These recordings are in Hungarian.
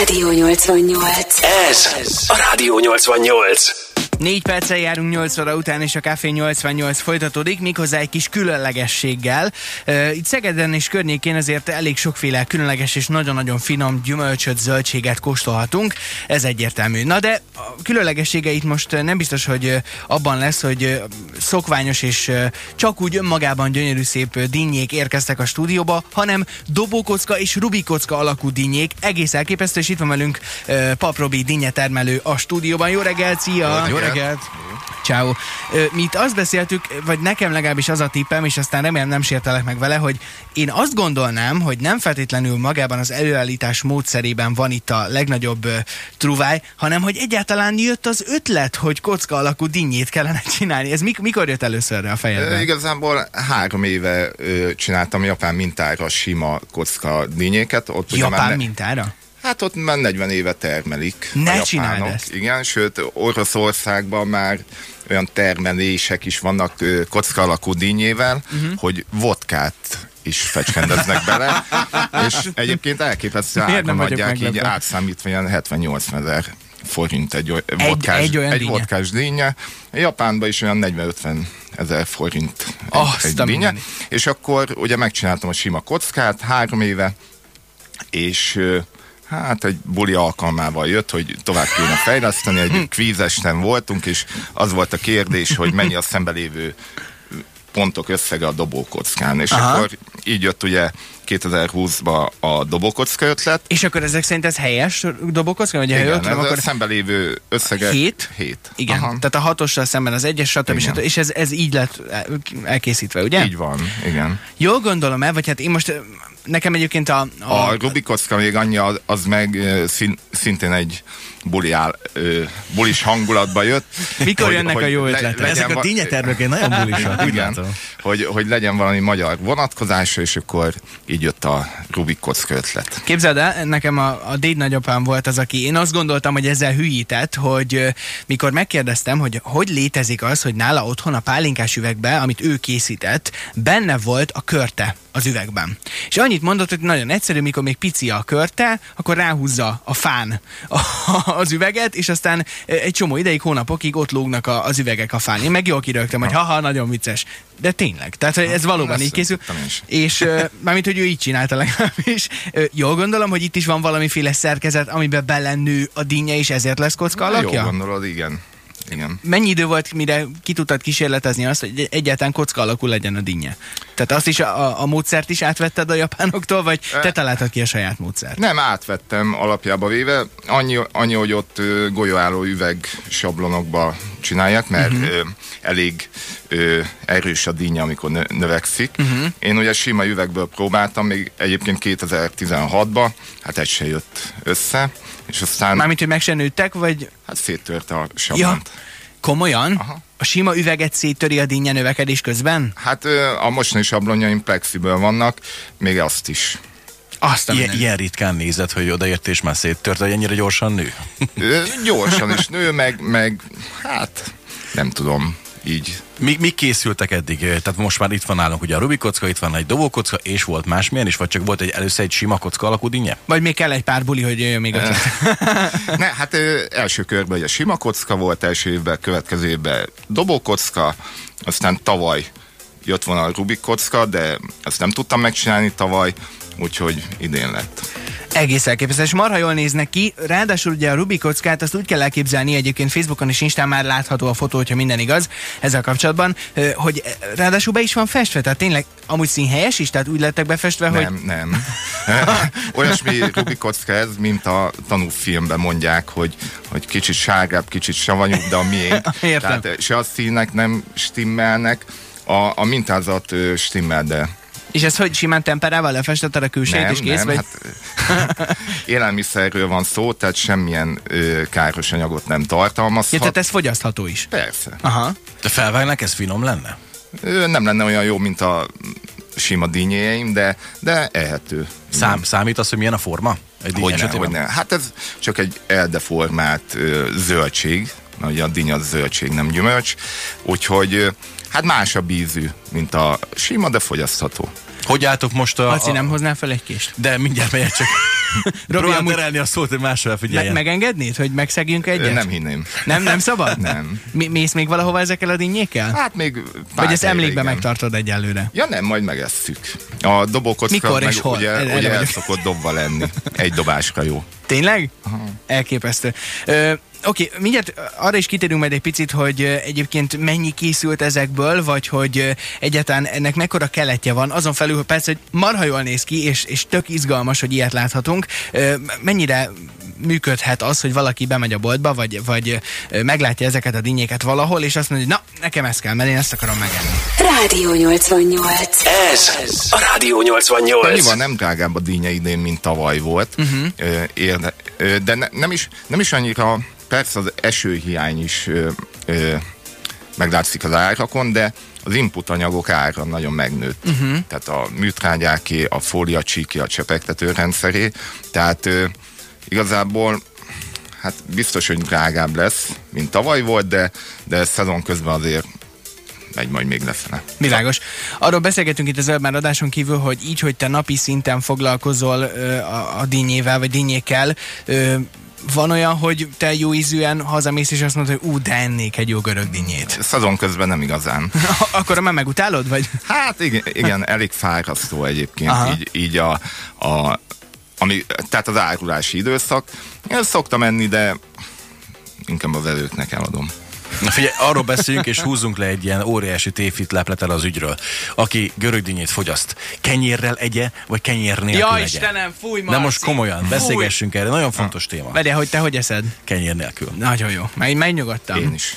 Rádió 88. Ez a Rádió 88. Négy perccel járunk 8 óra után, és a Café 88 folytatódik, méghozzá egy kis különlegességgel. Itt Szegeden és környékén azért elég sokféle különleges és nagyon-nagyon finom gyümölcsöt, zöldséget kóstolhatunk, ez egyértelmű. Na de a különlegessége itt most nem biztos, hogy abban lesz, hogy szokványos és csak úgy önmagában gyönyörű szép dinnyék érkeztek a stúdióba, hanem dobókocka és rubikocka alakú dinnyék. Egész elképesztő, és itt van velünk uh, Pap Robi dinnyetermelő a stúdióban. Jó reggelt, szia! Jó reggelt! Ciao. Mi itt azt beszéltük, vagy nekem legalábbis az a tippem, és aztán remélem nem sértelek meg vele, hogy én azt gondolnám, hogy nem feltétlenül magában az előállítás módszerében van itt a legnagyobb uh, truváj, hanem hogy egyáltalán jött az ötlet, hogy kocka alakú dinnyét kellene csinálni. Ez mik- mikor jött először a fejedbe? E, igazából három éve ö, csináltam japán mintára sima kocka dinnyéket. Ott ugye Japán már ne- mintára? Hát ott már 40 éve termelik Ne a japánok. ezt. Igen, sőt Oroszországban már olyan termelések is vannak kocka alakú dinnyével, Mhm. uh-huh. hogy vodkát is fecskendeznek bele, és egyébként elképesztő áron adják így átszámítva ilyen 78 ezer forint egy, oly- vodkás, egy olyan egy vodkás dinnye. Japánban is olyan 40-50 ezer forint egy, Azt egy mindenit. És akkor ugye megcsináltam a sima kockát három éve, és hát egy buli alkalmával jött, hogy tovább kéne fejleszteni, egy kvízesten voltunk, és az volt a kérdés, hogy mennyi a szembelévő pontok összege a dobókockán, és Aha. akkor így jött ugye 2020-ba a dobókocka ötlet, És akkor ezek szerint ez helyes dobókocka? Jól igen, tudom, ez akkor a szembelévő összege Hét? hét. Igen, Aha. tehát a hatossal szemben az egyes, stb. Igen. stb. És ez, ez így lett elkészítve, ugye? Így van, igen. Jól gondolom el, vagy hát én most nekem egyébként a... a, A Rubik kocka még annyi, az, az meg szín, szintén egy buli áll, ö, bulis hangulatba jött. Mikor jönnek a jó le- ötletek? legyen Ezek a nagy nagyon bulisak, Igen, hogy, hogy legyen valami magyar vonatkozása, és akkor így jött a Rubik kocka ötlet. Képzeld el, nekem a, a déd nagyapám volt az, aki én azt gondoltam, hogy ezzel hülyített, hogy mikor megkérdeztem, hogy hogy létezik az, hogy nála otthon a pálinkás üvegbe, amit ő készített, benne volt a körte az üvegben. És annyit mondott, hogy nagyon egyszerű, mikor még pici a körte, akkor ráhúzza a fán a, az üveget, és aztán egy csomó ideig, hónapokig ott lógnak a, az üvegek a fán. Én meg jól kirögtem, hogy haha, nagyon vicces. De tényleg, tehát ez valóban így készül. És ö, mármint, hogy ő így csinálta legalábbis. Ö, Jól gondolom, hogy itt is van valamiféle szerkezet, amiben belennő a dinnye, és ezért lesz kocka alakja? gondolod, igen. Igen. Mennyi idő volt, mire ki tudtad kísérletezni azt, hogy egyáltalán kocka alakú legyen a dinnye? Tehát azt is, a, a módszert is átvetted a japánoktól, vagy te találtad ki a saját módszert? Nem, átvettem alapjába véve. Annyi, annyi hogy ott golyóálló üveg sablonokba csinálják, mert uh-huh. ö, elég ö, erős a dinnye, amikor nö, növekszik. Uh-huh. Én ugye sima üvegből próbáltam, még egyébként 2016-ban, hát egy se jött össze, és aztán Mármint, hogy meg se nőttek, vagy... hát széttörte a Ja, sablont. komolyan? Aha. A sima üveget széttöri a dinnye növekedés közben? Hát a mostani sablonjaim plexiből vannak, még azt is. Azt Ilyen, ilyen ritkán nézed, hogy odaért és már széttört, hogy ennyire gyorsan nő. Ö, gyorsan is nő, meg, meg hát nem tudom, így Mi, mi készültek eddig? Tehát most már itt van nálunk ugye a Rubik kocka, itt van egy dobókocka, és volt másmilyen is, vagy csak volt egy először egy sima kocka alakú dinnye? Vagy még kell egy pár buli, hogy jöjjön még ötlet. Ne, hát első körben ugye sima kocka volt, első évben, következő évben dobókocka, aztán tavaly jött volna a Rubik kocka, de ezt nem tudtam megcsinálni tavaly, úgyhogy idén lett. Egész elképesztő, és marha jól néznek ki. Ráadásul ugye a Rubik kockát azt úgy kell elképzelni, egyébként Facebookon és Instán már látható a fotó, hogyha minden igaz ezzel kapcsolatban, hogy ráadásul be is van festve, tehát tényleg amúgy színhelyes is, tehát úgy lettek befestve, hogy Nem, nem. Olyasmi Rubik kocka ez, mint a tanúfilmben mondják, hogy, hogy kicsit sárgább, kicsit savanyúbb, de a miénk. Értem. Tehát se a színek nem stimmelnek, a, a mintázat stimmel, de és ez hogy simán temperával lefestetted a külsejét nem, és kész, nem, vagy? hát élelmiszerről van szó, tehát semmilyen ö, káros anyagot nem tartalmazhat. Ja, tehát ez fogyasztható is. Persze. Aha. De felvágnak, ez finom lenne? Ö, nem lenne olyan jó, mint a sima dinnyéjeim, de, de ehető. Szám, számít az, hogy milyen a forma? Egy dinnye Hogy ne, esetében? hogy ne. Hát ez csak egy eldeformált ö, zöldség, mert ugye a dinya az zöldség, nem gyümölcs, úgyhogy hát más a bízű, mint a sima, de fogyasztható. Hogy álltok most a... Laci, a... nem hoznál fel egy kést? De mindjárt megyek csak. Robi, amúgy terelni a szót, hogy másra me- figyeljen. megengednéd, hogy megszegjünk egyet? Nem hinném. Nem, nem szabad? Nem. Mi, mész még valahova ezekkel a dinnyékkel? Hát még pár Vagy ezt emlékbe igen. megtartod egyelőre? Ja nem, majd megesszük. A dobókocka Mikor meg és hol? ugye, Erre ugye el szokott dobva lenni. Egy dobásra jó. Tényleg? Elképesztő. Ö, Oké, mindjárt arra is kitérünk majd egy picit, hogy egyébként mennyi készült ezekből, vagy hogy egyáltalán ennek mekkora keletje van. Azon felül, hogy persze, hogy marha jól néz ki, és, és tök izgalmas, hogy ilyet láthatunk. Mennyire működhet az, hogy valaki bemegy a boltba, vagy, vagy meglátja ezeket a dinnyéket valahol, és azt mondja, hogy na, nekem ez kell, mert én ezt akarom megenni. Rádió 88. Ez a Rádió 88. Annyival nem drágább a dínye idén, mint tavaly volt. Uh-huh. Érde, de ne, nem, is, nem is annyira, persze az esőhiány is ö, ö, meglátszik az árakon, de az input anyagok ára nagyon megnőtt. Uh-huh. Tehát a műtrágyáké, a fóliacsíki, a csepegtető rendszeré. Tehát ö, igazából hát biztos, hogy drágább lesz, mint tavaly volt, de, de szezon közben azért megy majd még lefele. Világos. Arról beszélgetünk itt az előbb már adáson kívül, hogy így, hogy te napi szinten foglalkozol ö, a, a dinnyével, vagy dinnyékkel, ö, van olyan, hogy te jó ízűen hazamész, és azt mondod, hogy ú, de ennék egy jó görög dinnyét. Szezon közben nem igazán. Akkor már megutálod, vagy? Hát igen, igen elég fárasztó egyébként Aha. így, így a, a ami, tehát az árulási időszak. Én szoktam enni, de inkább az előknek eladom. Na figyelj, arról beszéljünk és húzzunk le egy ilyen óriási tévhit lepletel az ügyről. Aki görögdínyét fogyaszt, kenyérrel egye, vagy kenyér nélkül Ja, egye? Istenem, fúj, De Marci. most komolyan, beszélgessünk erre, nagyon fontos téma. Várjál, hogy te hogy eszed? Kenyér nélkül. Nagyon jó. Meg, megnyugodtam. Én is.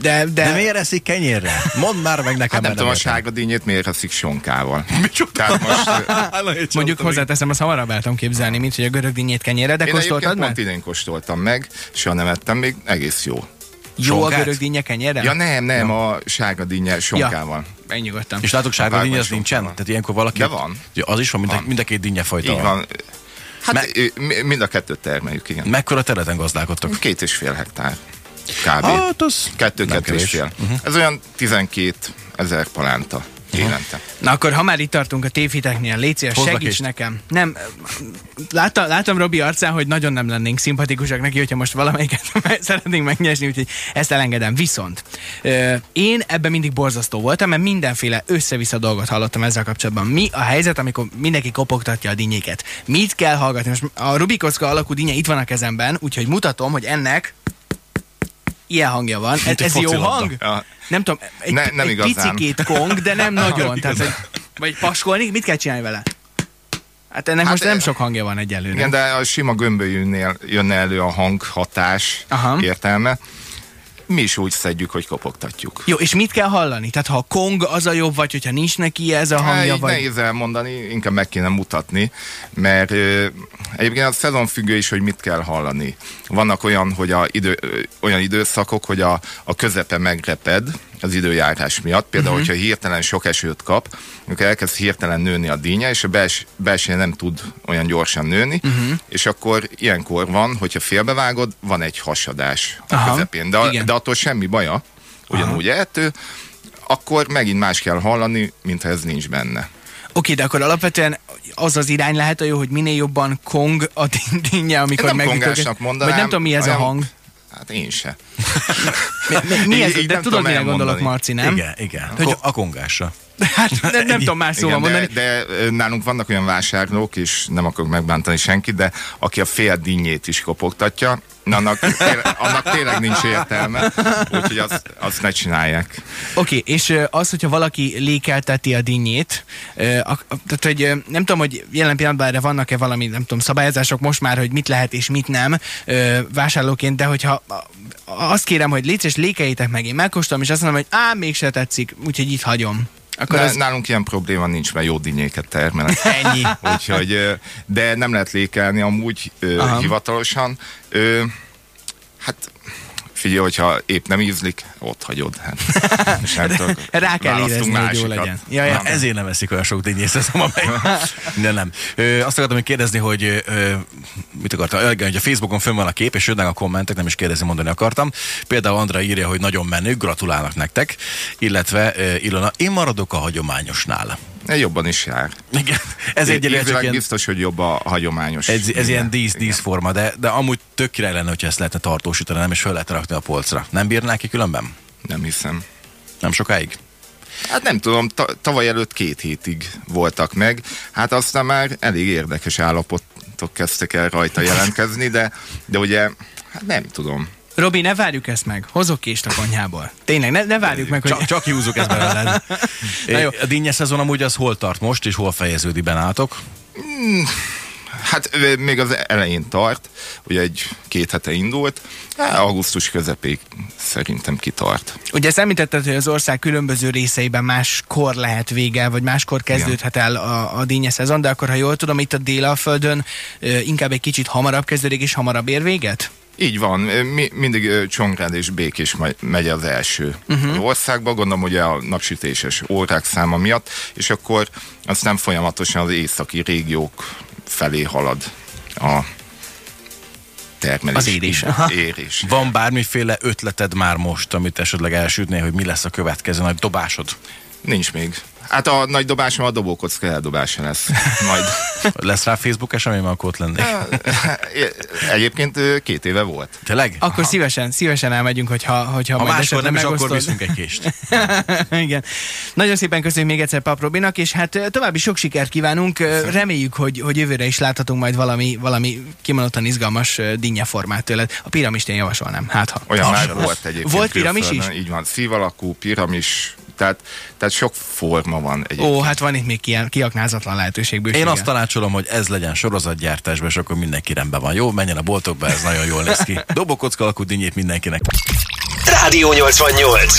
De, de, De miért eszik kenyérre? Mondd már meg nekem. Hát nem tudom, a sárga dínyét miért eszik sonkával. Tehát most... mondjuk hozzáteszem, azt hamarabb el tudom képzelni, mint hogy a görög dinnyét kenyérre, de Én kóstoltad már? pont idén kóstoltam meg, soha nem ettem még, egész jó. Jó a Sonkát? görög dinnye? Ja nem, nem, a sárga dinnye sonkával. Megnyugodtam. És látok, sárga dinnye az nincsen? Tehát ilyenkor valaki... De van. Ja, Az is van, mind, a- Van. mind a két dinnye fajta Így van. Hát Me- mind a kettőt termeljük, igen. Mekkora területen gazdálkodtok? Két és fél hektár. Kb. Hát, az Kettő, kettő és fél. Ez olyan 12 ezer palánta évente. Na akkor, ha már itt tartunk a tévhiteknél, légy szíves, segíts kést. nekem. Nem, láttam, láttam Robi arcán, hogy nagyon nem lennénk szimpatikusak neki, hogyha most valamelyiket szeretnénk megnyesni, úgyhogy ezt elengedem. Viszont én ebben mindig borzasztó voltam, mert mindenféle össze-vissza dolgot hallottam ezzel kapcsolatban. Mi a helyzet, amikor mindenki kopogtatja a dinnyéket? Mit kell hallgatni? Most a Rubikocka alakú dinnye itt van a kezemben, úgyhogy mutatom, hogy ennek ilyen hangja van. Ez, Mint egy ez jó hang? Ja. Nem tudom, egy, Ne- nem egy igazán. picikét kong, de nem nagyon. tehát, hogy, vagy paskolni, mit kell csinálni vele? Hát ennek Hát, most nem eh, sok hangja van egyelőre. Igen, de a sima gömbölyűnél jönne elő a hanghatás Aha. értelme. Mi is úgy szedjük, hogy kopogtatjuk. Jó, és mit kell hallani? Tehát ha a kong az a jobb, vagy hogyha nincs neki ez a hangja, így vagy... nehéz elmondani, inkább meg kéne mutatni, mert ö, egyébként a szezon függő is, hogy mit kell hallani. Vannak olyan, hogy a idő, ö, olyan időszakok, hogy a, a közepe megreped az időjárás miatt. Például, uh-huh. hogyha hirtelen sok esőt kap, akkor elkezd hirtelen nőni a dínye, és a bels, belseje nem tud olyan gyorsan nőni, uh-huh. és akkor ilyenkor van, hogyha félbevágod, van egy hasadás a Aha, közepén. De, igen. de attól semmi baja, ugyanúgy ehető, akkor megint más kell hallani, mintha ez nincs benne. Oké, de akkor alapvetően az az irány lehet a jó, hogy minél jobban kong a din- dinnye, amikor Én nem kongásnak mondanám. Vagy nem tudom, mi ez a hang. Hát én se. Mi, mi, mi ez? így De tudod, tudom mire gondolok, elmondani. Marci, nem? Igen, igen. Hogy- Hogy a kongásra. Hát nem, nem tudom más szóval Igen, mondani. de, de nálunk vannak olyan vásárlók, és nem akarok megbántani senkit, de aki a fél dinnyét is kopogtatja, na, annak, tényleg, annak tényleg nincs értelme, úgyhogy azt, azt ne csinálják. Oké, okay, és az, hogyha valaki lékelteti a dinnyét, tehát, hogy nem tudom, hogy jelen pillanatban erre vannak-e valami, nem tudom, szabályozások most már, hogy mit lehet és mit nem vásárlóként, de hogyha azt kérem, hogy légy és lékeljétek meg, én megkóstolom, és azt mondom, hogy á, mégse tetszik, úgyhogy itt hagyom. Akkor De az Nálunk ilyen probléma nincs, mert jó dinnyéket termelek. ennyi. Úgyhogy, de nem lehet lékelni amúgy Aha. hivatalosan. Hát figyelj, hogyha épp nem ízlik, ott hagyod. Hát, nem tudok, Rá kell érezni, hogy jó legyen. Ja, ja. Na, ezért nem eszik olyan sok dinnyészt, ez a De nem. Ö, azt akartam még kérdezni, hogy ö, mit akartam? Ö, hogy a Facebookon fönn van a kép, és jönnek a kommentek, nem is kérdezni, mondani akartam. Például Andra írja, hogy nagyon menő, gratulálnak nektek, illetve ö, Ilona, én maradok a hagyományosnál. Jobban is jár. Igen, ez egyelőre ilyen, biztos, hogy jobb a hagyományos. ez, ez ilyen dísz, díszforma, de, de amúgy tök király lenne, hogyha ezt lehetne tartósítani, nem, és föl lehetne rakni a polcra. Nem bírnák ki különben? Nem hiszem. Nem sokáig? Hát nem tudom, ta- tavaly előtt két hétig voltak meg, hát aztán már elég érdekes állapotok kezdtek el rajta jelentkezni, de, de ugye, hát nem tudom. Robi, ne várjuk ezt meg. Hozok kést a konyhából. Tényleg, ne, ne várjuk meg, hogy... Csak, csak húzzuk ezt belőled. Na jó. a dinnye szezon amúgy az hol tart most, és hol fejeződik benátok? Hát ö, még az elején tart, ugye egy két hete indult, hát augusztus közepéig szerintem kitart. Ugye ezt említetted, hogy az ország különböző részeiben máskor lehet vége, vagy máskor kezdődhet el a, a dinnye szezon, de akkor, ha jól tudom, itt a Délalföldön inkább egy kicsit hamarabb kezdődik, és hamarabb ér véget? Így van, mi, mindig Csongrád és Békés megy- megy az első uh-huh. országba, gondolom ugye a napsütéses órák száma miatt, és akkor aztán folyamatosan az északi régiók felé halad a termelés. Az érés. Aha. Érés. Van bármiféle ötleted már most, amit esetleg elsütnél, hogy mi lesz a következő nagy dobásod? Nincs még. Hát a nagy dobásom a dobókocka eldobása lesz. Majd. Lesz rá Facebook esemény, akkor ott lennék. Egyébként ö, két éve volt. Tényleg? Akkor szívesen, szívesen elmegyünk, hogyha, hogyha Ha majd máskor nem is, akkor viszünk egy kést. Igen. Nagyon szépen köszönjük még egyszer Pap Robinak, és hát további sok sikert kívánunk. Ö, Reméljük, hogy, hogy jövőre is láthatunk majd valami, valami kimondottan izgalmas dinnyeformát tőled. A piramist én javasolnám. Hát ha. Olyan már volt egyébként. Volt piramis külföldön, Így van, szív alakú, piramis, tehát, tehát sok forma van egyébként. Ó, hát van itt még ilyen kiaknázatlan lehetőség bősége. Én azt tanácsolom, hogy ez legyen sorozatgyártásban, és akkor mindenki rendben van. Jó, menjen a boltokba, ez nagyon jól néz ki. Dobokocka alakú dinnyét mindenkinek. Rádió 88.